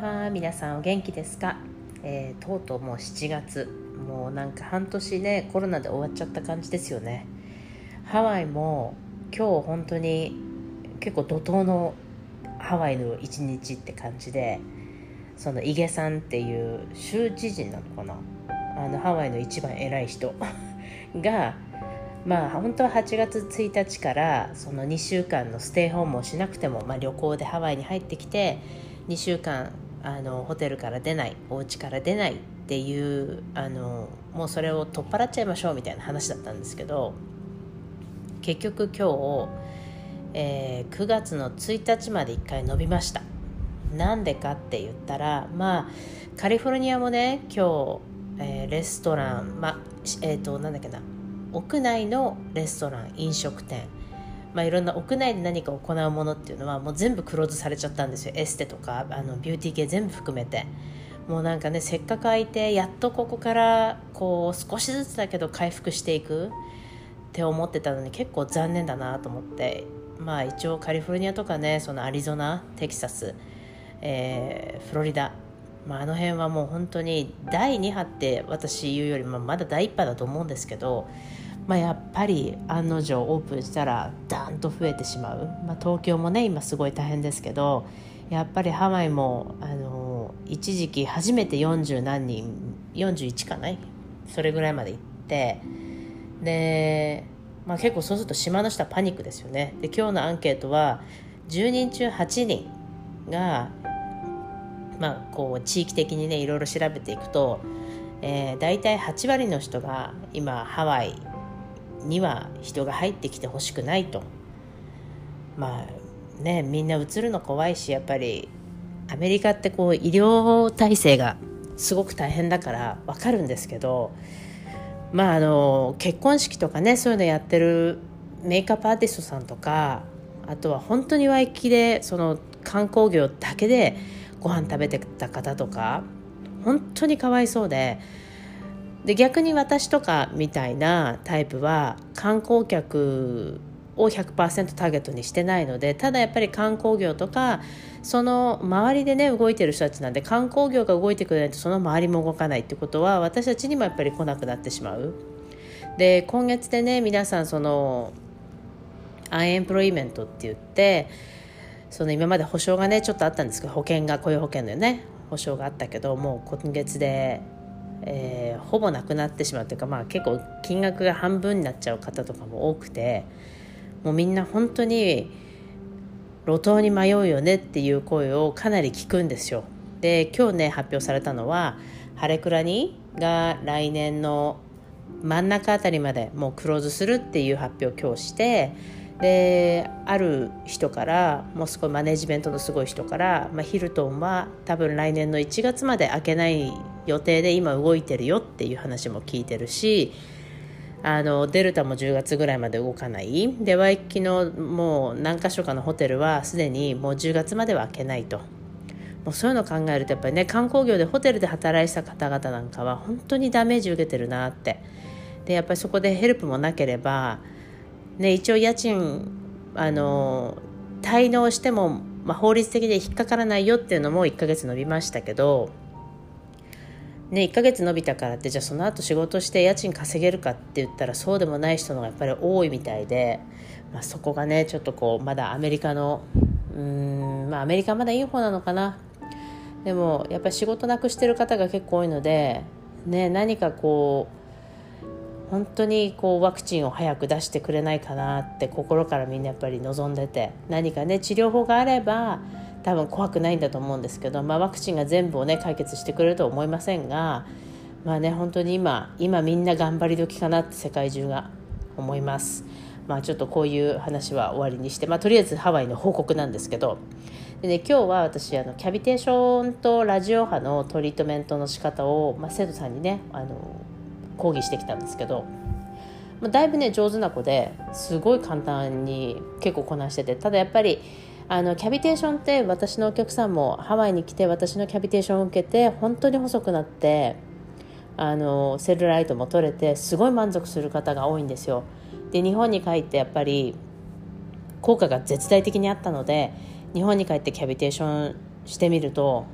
は皆さんお元気ですか、えー、とうとうもう7月。もうなんか半年ねコロナで終わっちゃった感じですよね。ハワイも今日本当に結構怒涛のハワイの一日って感じでそのイゲさんっていう州知事なのかな？あのハワイの一番偉い人 がまあ本当は8月1日からその2週間のステイホームをしなくても、まあ、旅行でハワイに入ってきて2週間あのホテルから出ないお家から出ないっていうあのもうそれを取っ払っちゃいましょうみたいな話だったんですけど結局今日、えー、9月の1日まで1回伸びました。なんでかって言ったらまあカリフォルニアもね今日、えー、レストランまあえっ、ー、となんだっけな屋内のレストラン飲食店まあ、いろんな屋内で何か行うものっていうのはもう全部クローズされちゃったんですよ。エステとかあのビューティー系全部含めて。もうなんかねせっかく空いてやっとここからこう少しずつだけど回復していくって思ってたのに結構残念だなと思って。まあ一応カリフォルニアとかねそのアリゾナテキサス、えー、フロリダ。まあ、あの辺はもう本当に第2波って私言うよりもまだ第1波だと思うんですけどまあ、やっぱり案の定オープンしたらダンと増えてしまう、まあ、東京もね今すごい大変ですけどやっぱりハワイもあの一時期初めて40何人41かないそれぐらいまで行ってで、まあ、結構そうすると島の下パニックですよね。で今日のアンケートは10人中8人が、まあ、こう地域的にねいろいろ調べていくと、えー、大体8割の人が今ハワイには人が入ってきてほしくないと。まあねみんな移るの怖いしやっぱりアメリカってこう医療体制がすごく大変だから分かるんですけどまああの結婚式とかねそういうのやってるメイクアップアーティストさんとかあとは本当にワイキキでその観光業だけでご飯食べてた方とか本当にかわいそうでで逆に私とかみたいなタイプは観光客を100%ターゲットにしてないのでただやっぱり観光業とかその周りでね動いてる人たちなんで観光業が動いてくれないとその周りも動かないってことは私たちにもやっぱり来なくなってしまう。で今月でね皆さんそのアンエンプロイメントって言ってその今まで保証がねちょっとあったんですけど保険が雇用保険のね保証があったけどもう今月でえー、ほぼなくなってしまうというか、まあ、結構金額が半分になっちゃう方とかも多くてもうみんな本当に路頭に迷うよねっていう声をかなり聞くんですよ。で今日ね発表されたのはハレクラニが来年の真ん中あたりまでもうクローズするっていう発表を今日してである人からもうすごいマネジメントのすごい人から、まあ、ヒルトンは多分来年の1月まで開けない予定で今動いてるよっていう話も聞いてるしあのデルタも10月ぐらいまで動かない。でワイキのもう何か所かのホテルはすでにもう10月までは開けないと。もうそういうのを考えるとやっぱりね観光業でホテルで働いてた方々なんかは本当にダメージ受けてるなって。でやっぱりそこでヘルプもなければね、一応家賃あの滞納しても、まあ、法律的で引っかからないよっていうのも1ヶ月伸びましたけど、ね、1ヶ月伸びたからってじゃあその後仕事して家賃稼げるかって言ったらそうでもない人のがやっぱり多いみたいで、まあ、そこがねちょっとこうまだアメリカのうん、まあ、アメリカまだいい方なのかな。でもやっぱり仕事なくしてる方が結構多いので、ね、何かこう本当にこうワクチンを早く出してくれないかなって心からみんなやっぱり望んでて何かね治療法があれば多分怖くないんだと思うんですけど、まあ、ワクチンが全部をね解決してくれるとは思いませんがまあね本当に今今みんな頑張り時かなって世界中が思います。まあ、ちょっとこういう話は終わりにして、まあ、とりあえずハワイの報告なんですけどで、ね、今日は私あのキャビテーションとラジオ波のトリートメントの仕方を、まあ、生徒さんにねあの講義してきたんですけど、まあ、だいぶね上手な子ですごい簡単に結構こなしててただやっぱりあのキャビテーションって私のお客さんもハワイに来て私のキャビテーションを受けて本当に細くなってあのセルライトも取れてすごい満足する方が多いんですよ。で日本に帰ってやっぱり効果が絶大的にあったので日本に帰ってキャビテーションしてみると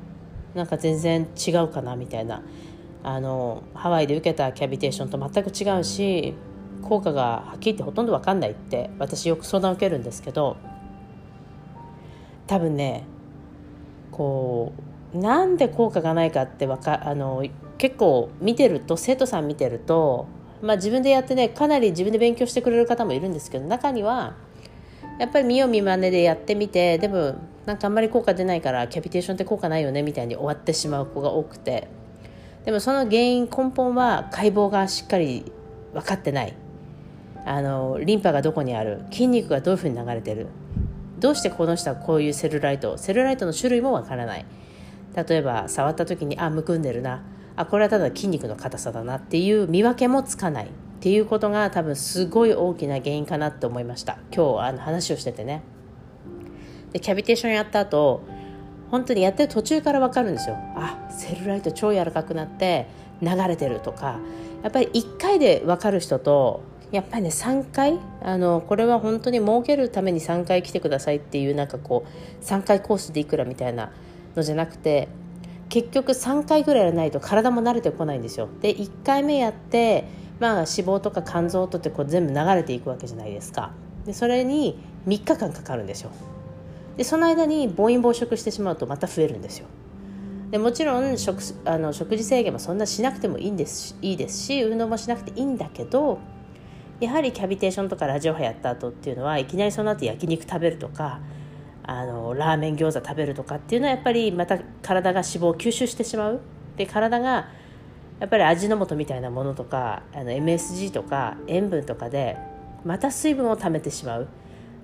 なんか全然違うかなみたいなあのハワイで受けたキャビテーションと全く違うし効果がはっきり言ってほとんど分かんないって私よく相談を受けるんですけど多分ねこうなんで効果がないかってわかあの結構見てると生徒さん見てると、まあ、自分でやってねかなり自分で勉強してくれる方もいるんですけど中にはやっぱり見よう見まねでやってみてでもなんかあんまり効果出ないからキャビテーションって効果ないよねみたいに終わってしまう子が多くて。でもその原因根本は解剖がしっかり分かってない。あのリンパがどこにある？筋肉がどういうふうに流れてる？どうしてこの人はこういうセルライト？セルライトの種類もわからない。例えば触った時にあむくんでるな。あこれはただ筋肉の硬さだな。っていう見分けもつかない。っていうことが多分すごい大きな原因かなって思いました。今日あの話をしててね。でキャビテーションやった後本当にやってる途中から分かるんですよ。あセルライト超柔らかくなって流れてるとか。やっぱり1回で分かる人とやっぱりね3回あのこれは本当に儲けるために3回来てくださいっていうなんかこう3回コースでいくらみたいなのじゃなくて結局3回ぐらいやらないと体も慣れてこないんですよ。で1回目やってまあ脂肪とか肝臓とってこう全部流れていくわけじゃないですか。でそれに3日間かかるんですよ。でその間に暴飲暴食してしまうとまた増えるんですよ。でもちろん食あの食事制限もそんなしなくてもいいんですいいですし運動もしなくていいんだけどやはりキャビテーションとかラジオ波やった後っていうのはいきなりその後焼肉食べるとかあのラーメン餃子食べるとかっていうのはやっぱりまた体が脂肪を吸収してしまう。で体がやっぱり味の素みたいなものとかあの MSG とか塩分とかでまた水分を溜めてしまう。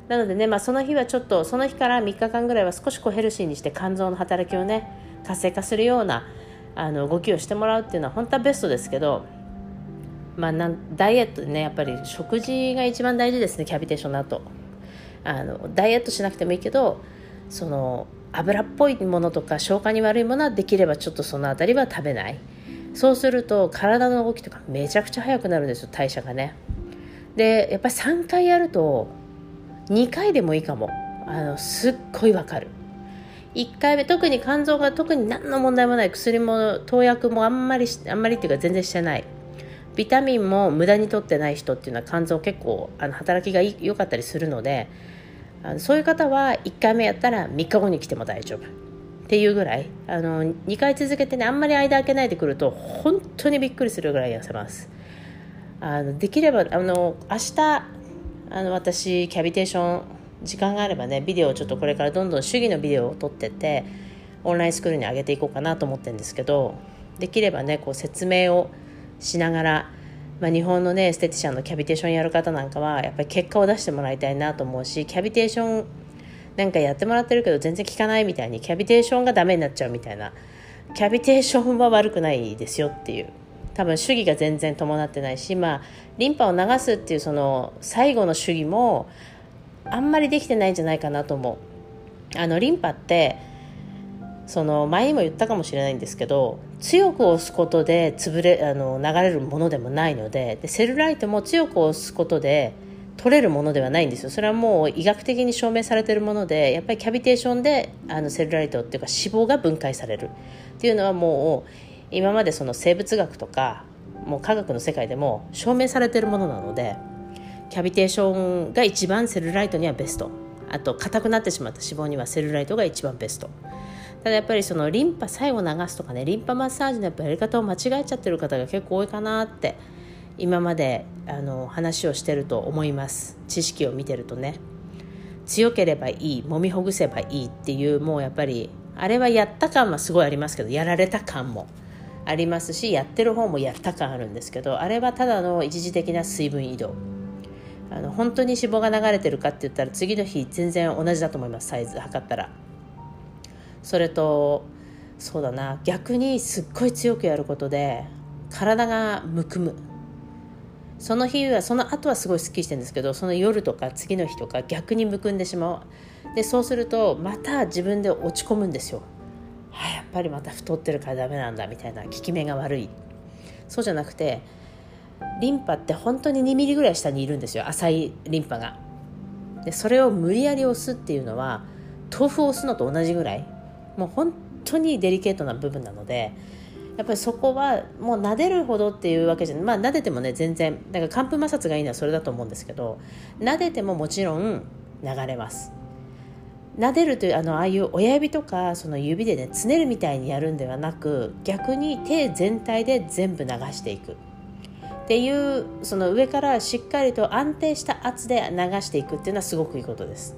なのでね、まあ、その日はちょっとその日から3日間ぐらいは少しこうヘルシーにして肝臓の働きをね活性化するようなあの動きをしてもらうっていうのは本当はベストですけどまあ、なんダイエットでねやっぱり食事が一番大事ですねキャビテーションの後。あのダイエットしなくてもいいけどその油っぽいものとか消化に悪いものはできればちょっとその辺りは食べない。そうすると体の動きとかめちゃくちゃ速くなるんですよ代謝がね。でやっぱり3回やると2回でもいいかも。あのすっごいわかる。1回目特に肝臓が特に何の問題もない薬も投薬もあんまりあんまりっていうか全然してない。ビタミンも無駄に取ってない人っていうのは肝臓結構あの働きが良かったりするのであのそういう方は1回目やったら3日後に来ても大丈夫。っていうぐらい。あの2回続けてねあんまり間空けないでくると本当にびっくりするぐらい痩せます。あのできればあの明日あの私キャビテーション時間があればねビデオをちょっとこれからどんどん主義のビデオを撮ってってオンラインスクールに上げていこうかなと思ってるんですけどできればねこう説明をしながら、まあ、日本のねエステティシャンのキャビテーションやる方なんかはやっぱり結果を出してもらいたいなと思うしキャビテーションなんかやってもらってるけど全然効かないみたいにキャビテーションがダメになっちゃうみたいなキャビテーションは悪くないですよっていう。多分主義が全然伴ってないし、まあ、リンパを流すっていうその最後の主義もあんまりできてないんじゃないかなと思う。あのリンパってその前にも言ったかもしれないんですけど強く押すことで潰れあの流れるものでもないのででセルライトも強く押すことで取れるものではないんですよ。それはもう医学的に証明されているものでやっぱりキャビテーションであのセルライトっていうか脂肪が分解される。っていうのはもう今までその生物学とかもう科学の世界でも証明されてるものなのでキャビテーションが一番セルライトにはベスト。あと硬くなってしまった脂肪にはセルライトが一番ベスト。ただやっぱりそのリンパ最後流すとかねリンパマッサージのやっぱやり方を間違えちゃってる方が結構多いかなって今まであの話をしてると思います。知識を見てるとね。強ければいい揉みほぐせばいいっていうもうやっぱりあれはやった感はすごいありますけどやられた感も。ありますしやってる方もやった感あるんですけどあれはただの一時的な水分移動。あの本当に脂肪が流れてるかって言ったら次の日全然同じだと思いますサイズ測ったら。それとそうだな逆にすっごい強くやることで体がむくむ。その日はその後はすごいすっきりしてるんですけどその夜とか次の日とか逆にむくんでしまう。でそうするとまた自分で落ち込むんですよ、ぱりまた太ってるからダメなんだみたいな効き目が悪い。そうじゃなくてリンパって本当に2ミリぐらい下にいるんですよ。浅いリンパが。でそれを無理やり押すっていうのは豆腐を押すのと同じぐらい。もう本当にデリケートな部分なのでやっぱりそこはもう撫でるほどっていうわけじゃまあ撫でてもね全然だから寒風摩擦がいいのはそれだと思うんですけど撫でてももちろん流れます。撫でるというあのああいう親指とかその指でねつねるみたいにやるんではなく逆に手全体で全部流していく。っていうその上からしっかりと安定した圧で流していくっていうのはすごくいいことです。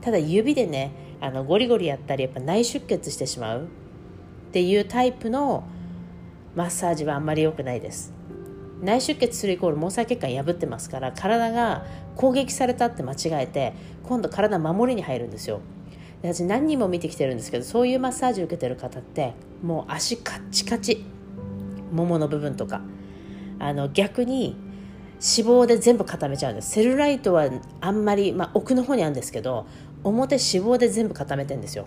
ただ指でねあのゴリゴリやったりやっぱ内出血してしまう。っていうタイプのマッサージはあんまり良くないです。内出血するイコール毛細血管破ってますから体が攻撃されたって間違えて今度体守りに入るんですよ。私何人も見てきてるんですけどそういうマッサージ受けてる方ってもう足カッチカチ。ももの部分とか。あの逆に脂肪で全部固めちゃうんです。セルライトはあんまり、まあ、奥の方にあるんですけど表脂肪で全部固めてんですよ。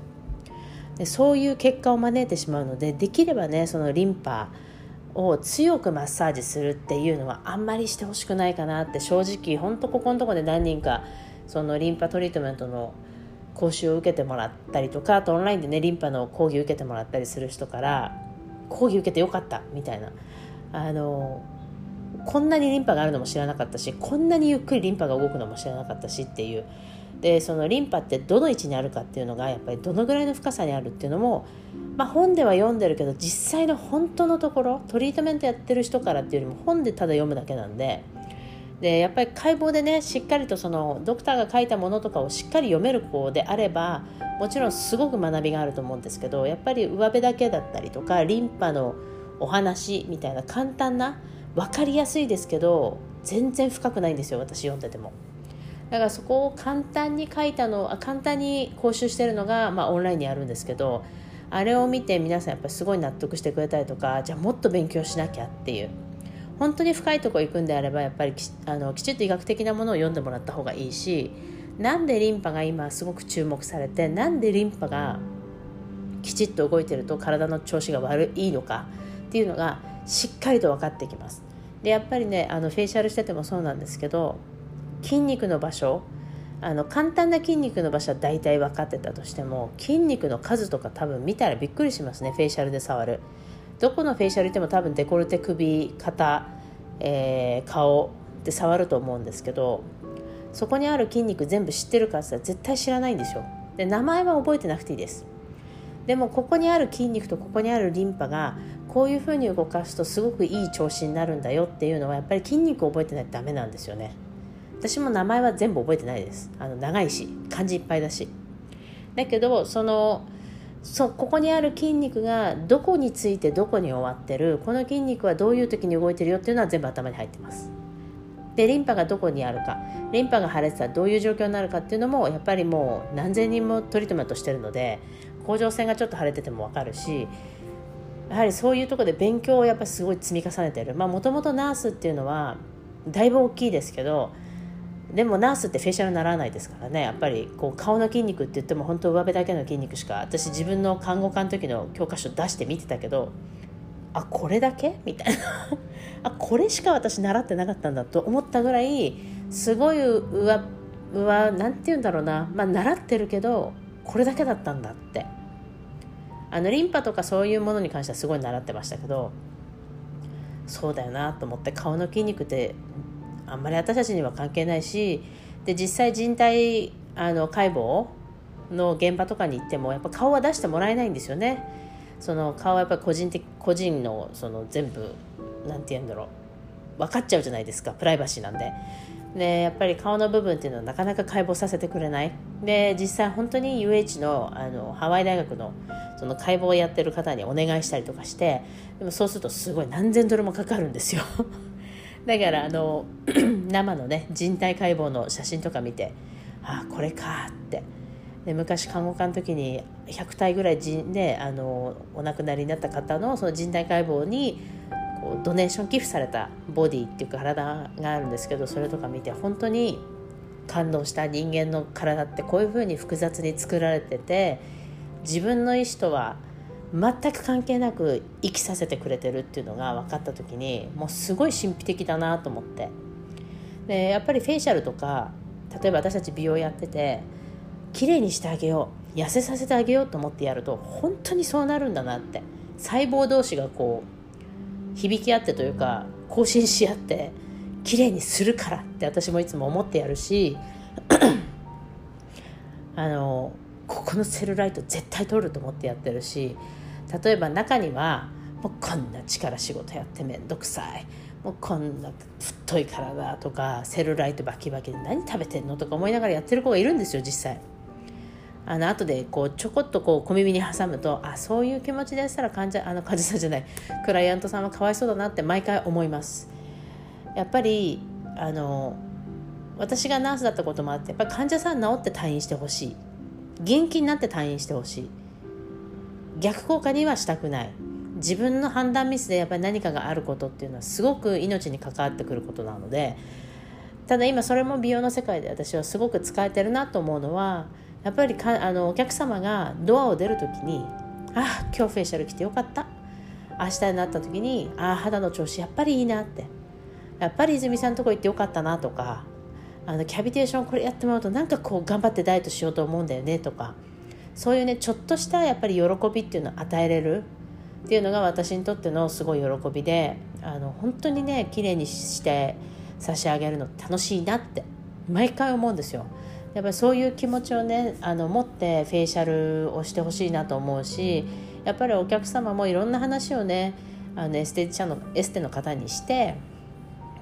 でそういう結果を招いてしまうのでできればねそのリンパを強くマッサージするっていうのはあんまりしてほしくないかなって正直ほんとここのとこで何人かそのリンパトリートメントの講習を受けてもらったりとかあとオンラインでねリンパの講義受けてもらったりする人から講義受けてよかったみたいな。あのこんなにリンパがあるのも知らなかったしこんなにゆっくりリンパが動くのも知らなかったしっていう。でそのリンパってどの位置にあるかっていうのがやっぱりどのぐらいの深さにあるっていうのも、まあ、本では読んでるけど実際の本当のところトリートメントやってる人からっていうよりも本でただ読むだけなんででやっぱり解剖でねしっかりとそのドクターが書いたものとかをしっかり読める子であればもちろんすごく学びがあると思うんですけどやっぱり上辺だけだったりとかリンパのお話みたいな簡単な分かりやすいですけど全然深くないんですよ私読んでても。だからそこを簡単に書いたの簡単に講習してるのが、まあ、オンラインにあるんですけどあれを見て皆さんやっぱりすごい納得してくれたりとかじゃあもっと勉強しなきゃっていう本当に深いとこ行くんであればやっぱりきあのきちっと医学的なものを読んでもらった方がいいしなんでリンパが今すごく注目されてなんでリンパがきちっと動いてると体の調子が悪いのかっていうのがしっかりと分かってきます。でやっぱりねあのフェイシャルしててもそうなんですけど筋肉の場所あの簡単な筋肉の場所は大体分かってたとしても筋肉の数とか多分見たらびっくりしますねフェイシャルで触る。どこのフェイシャル行っても多分デコルテ首肩、えー、顔で触ると思うんですけどそこにある筋肉全部知ってるかって言ったら絶対知らないんですよ。で名前は覚えてなくていいです。でもここにある筋肉とここにあるリンパがこういうふうに動かすとすごくいい調子になるんだよっていうのはやっぱり筋肉を覚えてないとダメなんですよね。私も名前は全部覚えてないです。あの長いし漢字いっぱいだし。だけどそのそここにある筋肉がどこについてどこに終わってるこの筋肉はどういう時に動いてるよっていうのは全部頭に入ってます。でリンパがどこにあるかリンパが腫れてたらどういう状況になるかっていうのもやっぱりもう何千人もトリートメントしてるので甲状腺がちょっと腫れてても分かるしやはりそういうところで勉強をやっぱりすごい積み重ねてる。まあもともとナースっていうのはだいぶ大きいですけどでもナースってフェイシャルならないですからね。やっぱりこう顔の筋肉って言っても本当上辺だけの筋肉しか私自分の看護科の時の教科書出して見てたけどあこれだけ？みたいな。あこれしか私習ってなかったんだと思ったぐらいすごい上上なんて言うんだろうな。まあ習ってるけどこれだけだったんだって。あのリンパとかそういうものに関してはすごい習ってましたけどそうだよなと思って顔の筋肉ってあんまり私たちには関係ないしで実際人体あの解剖の現場とかに行ってもやっぱ顔は出してもらえないんですよね。その顔はやっぱり個人的個人のその全部なんて言うんだろう。分かっちゃうじゃないですかプライバシーなんで。でやっぱり顔の部分っていうのはなかなか解剖させてくれない。で実際本当に UH のあのハワイ大学のその解剖をやってる方にお願いしたりとかしてでもそうするとすごい何千ドルもかかるんですよ。だからあの 生のね人体解剖の写真とか見てああこれかって。で昔看護科の時に100体ぐらい人であのお亡くなりになった方のその人体解剖にこうドネーション寄付されたボディっていうか体があるんですけどそれとか見て本当に感動した人間の体ってこういうふうに複雑に作られてて自分の意思とは全く関係なく生きさせてくれてるっていうのが分かった時にもうすごい神秘的だなと思って。でやっぱりフェイシャルとか例えば私たち美容やってて綺麗にしてあげよう痩せさせてあげようと思ってやると本当にそうなるんだなって。細胞同士がこう響き合ってというか更新し合って綺麗にするからって私もいつも思ってやるしあのここのセルライト絶対取ると思ってやってるし例えば中にはもうこんな力仕事やってめんどくさい。もうこんな太い体とかセルライトバキバキで何食べてんのとか思いながらやってる子がいるんですよ実際。あの後でこうちょこっとこう小耳に挟むとあそういう気持ちでしたら患者あの患者さんじゃない。クライアントさんはかわいそうだなって毎回思います。やっぱりあの私がナースだったこともあってやっぱ患者さん治って退院してほしい。元気になって退院してほしい。逆効果にはしたくない。自分の判断ミスでやっぱり何かがあることっていうのはすごく命に関わってくることなのでただ今それも美容の世界で私はすごく使えてるなと思うのはやっぱりかあのお客様がドアを出る時に「あ今日フェイシャル来てよかった」明日になった時に「あ肌の調子やっぱりいいな」って「やっぱり泉さんのとこ行ってよかったな」とか「あのキャビテーションこれやってもらうとなんかこう頑張ってダイエットしようと思うんだよね」とかそういうねちょっとしたやっぱり喜びっていうのを与えれるっていうのが私にとってのすごい喜びであの本当にね綺麗にして差し上げるの楽しいなって毎回思うんですよ。やっぱりそういう気持ちをねあの持ってフェイシャルをしてほしいなと思うしやっぱりお客様もいろんな話をねあのエステティシャンのエステの方にして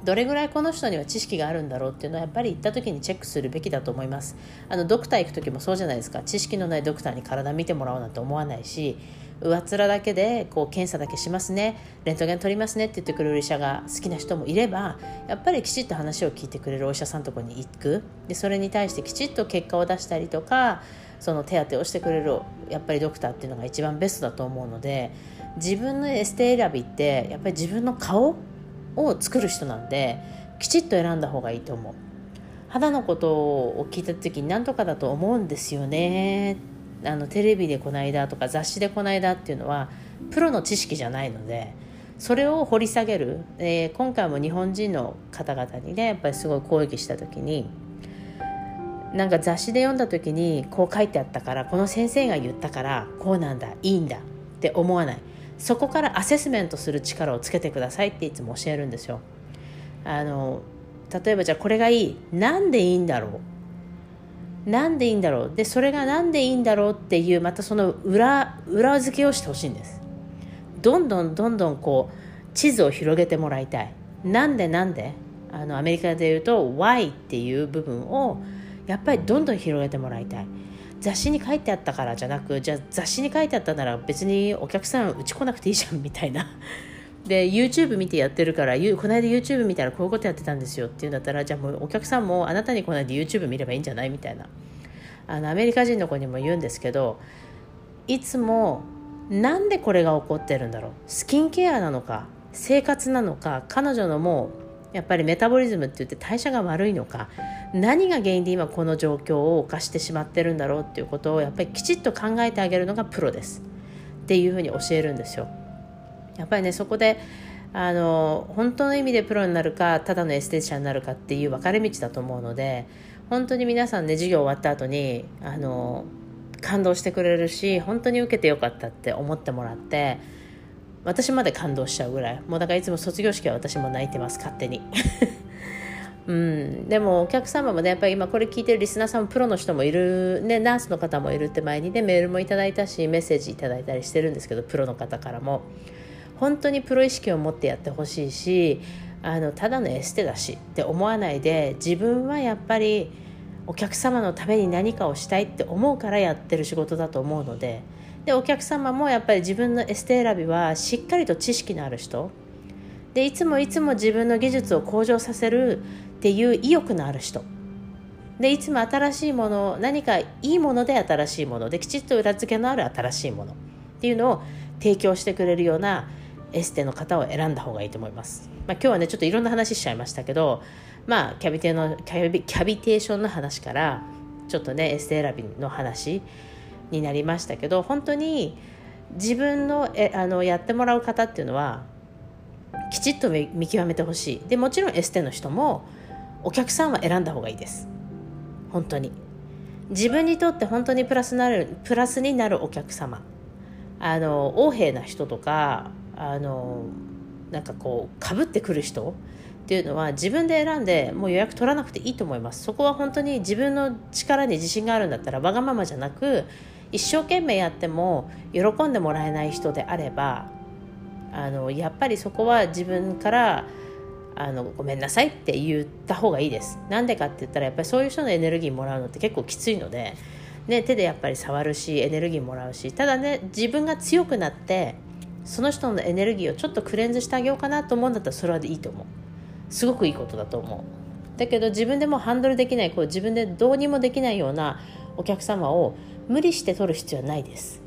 どれぐらいこの人には知識があるんだろうっていうのはやっぱり行った時にチェックするべきだと思います。あのドクター行く時もそうじゃないですか。知識のないドクターに体見てもらおうなんて思わないし上っ面だけでこう検査だけしますね。レントゲン取りますねって言ってくれる医者が好きな人もいればやっぱりきちっと話を聞いてくれるお医者さんとこに行く。でそれに対してきちっと結果を出したりとかその手当てをしてくれるやっぱりドクターっていうのが一番ベストだと思うので自分のエステ選びってやっぱり自分の顔を作る人なんできちっと選んだ方がいいと思う。肌のことを聞いた時に何とかだと思うんですよね。あのテレビでこの間とか雑誌でこの間っていうのはプロの知識じゃないのでそれを掘り下げる、えー、今回も日本人の方々にねやっぱりすごい攻撃した時になんか雑誌で読んだ時にこう書いてあったからこの先生が言ったからこうなんだいいんだって思わない。そこからアセスメントする力をつけてくださいっていつも教えるんですよ。あの例えばじゃあこれがいい。なんでいいんだろう？なんでいいんだろう？でそれがなんでいいんだろうっていうまたその裏裏付けをしてほしいんです。どんどんどんどんこう地図を広げてもらいたい。なんでなんで？あのアメリカで言うと Y っていう部分をやっぱりどんどん広げてもらいたい。雑誌に書いてあったからじゃなくじゃあ雑誌に書いてあったなら別にお客さんうち来なくていいじゃんみたいな。で YouTube 見てやってるからこの間 YouTube 見たらこういうことやってたんですよっていうんだったらじゃあもうお客さんもあなたにこの間 YouTube 見ればいいんじゃないみたいな。あのアメリカ人の子にも言うんですけどいつもなんでこれが起こってるんだろう？スキンケアなのか生活なのか彼女のもうやっぱりメタボリズムって言って代謝が悪いのか何が原因で今この状況を犯してしまってるんだろうっていうことをやっぱりきちっと考えてあげるのがプロですっていうふうに教えるんですよ。やっぱりねそこであの本当の意味でプロになるかただのエステティシャンになるかっていう分かれ道だと思うので本当に皆さんね授業終わった後にあの感動してくれるし本当に受けてよかったって思ってもらって私まで感動しちゃうぐらい。もうだからいつも卒業式は私も泣いてます勝手に。うん、でもお客様もねやっぱり今これ聞いてるリスナーさんもプロの人もいる、ね、ナースの方もいるって前にねメールもいただいたしメッセージいただいたりしてるんですけどプロの方からも。本当にプロ意識を持ってやってほしいしあのただのエステだしって思わないで自分はやっぱりお客様のために何かをしたいって思うからやってる仕事だと思うのででお客様もやっぱり自分のエステ選びはしっかりと知識のある人。でいつもいつも自分の技術を向上させるっていう意欲のある人。でいつも新しいもの何かいいもので新しいもの。できちっと裏付けのある新しいもの。っていうのを提供してくれるようなエステの方を選んだ方がいいと思います。まあ、今日はねちょっといろんな話しちゃいましたけど、まあ、キャビテのキャビキャビテーションの話からちょっとねエステ選びの話になりましたけど本当に自分のえあのやってもらう方っていうのはきちっと見極めてほしい。でもちろんエステの人もお客さんは選んだ方がいいです。本当に。自分にとって本当にプラスなるプラスになるお客様。あの横柄な人とかあのなんかこうかぶってくる人っていうのは自分で選んでもう予約取らなくていいと思います。そこは本当に自分の力に自信があるんだったらわがままじゃなく一生懸命やっても喜んでもらえない人であればあのやっぱりそこは自分からあのごめんなさいって言った方がいいです。なんでかって言ったらやっぱりそういう人のエネルギーもらうのって結構きついので、ね、手でやっぱり触るしエネルギーもらうしただね自分が強くなってその人のエネルギーをちょっとクレンズしてあげようかなと思うんだったらそれはいいと思う。すごくいいことだと思う。だけど自分でもハンドルできないこう自分でどうにもできないようなお客様を無理して取る必要はないです。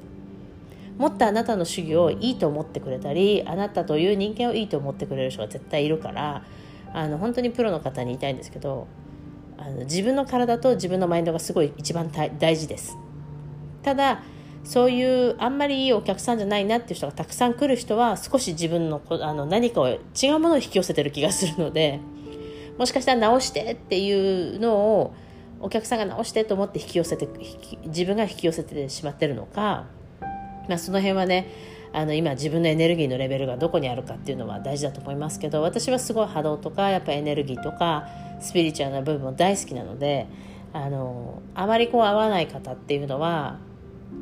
もっとあなたの主義をいいと思ってくれたりあなたという人間をいいと思ってくれる人が絶対いるからあの本当にプロの方に言いたいんですけどあの自分の体と自分のマインドがすごい一番大事です。ただそういうあんまりいいお客さんじゃないなっていう人がたくさん来る人は少し自分のあの何かを違うものを引き寄せてる気がするのでもしかしたら直してっていうのをお客さんが直してと思って引き寄せて自分が引き寄せてしまってるのかまあ、その辺はねあの今自分のエネルギーのレベルがどこにあるかっていうのは大事だと思いますけど私はすごい波動とかやっぱエネルギーとかスピリチュアルな部分も大好きなのであのあまりこう合わない方っていうのは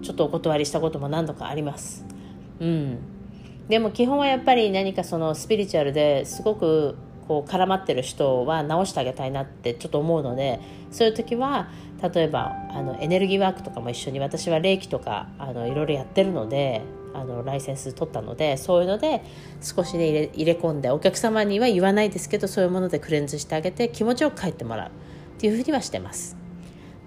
ちょっとお断りしたことも何度かあります。うん、でも基本はやっぱり何かそのスピリチュアルですごくこう絡まってる人は直してあげたいなってちょっと思うのでそういう時は例えばあのエネルギーワークとかも一緒に私は霊気とかあのいろいろやってるのであのライセンス取ったのでそういうので少しね入れ入れ込んでお客様には言わないですけどそういうものでクレンズしてあげて気持ちよく帰ってもらうっていうふうにはしてます。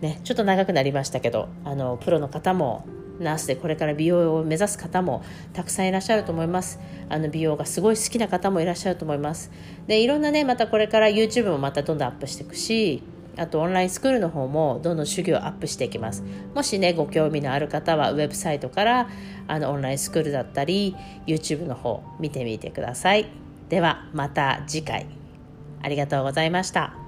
ね、ちょっと長くなりましたけどあのプロの方もナースでこれから美容を目指す方もたくさんいらっしゃると思います。あの美容がすごい好きな方もいらっしゃると思います。でいろんなねまたこれから YouTube もまたどんどんアップしていくしあとオンラインスクールの方もどんどん主義をアップしていきます。もしねご興味のある方はウェブサイトからあのオンラインスクールだったり YouTube の方見てみてください。ではまた次回。ありがとうございました。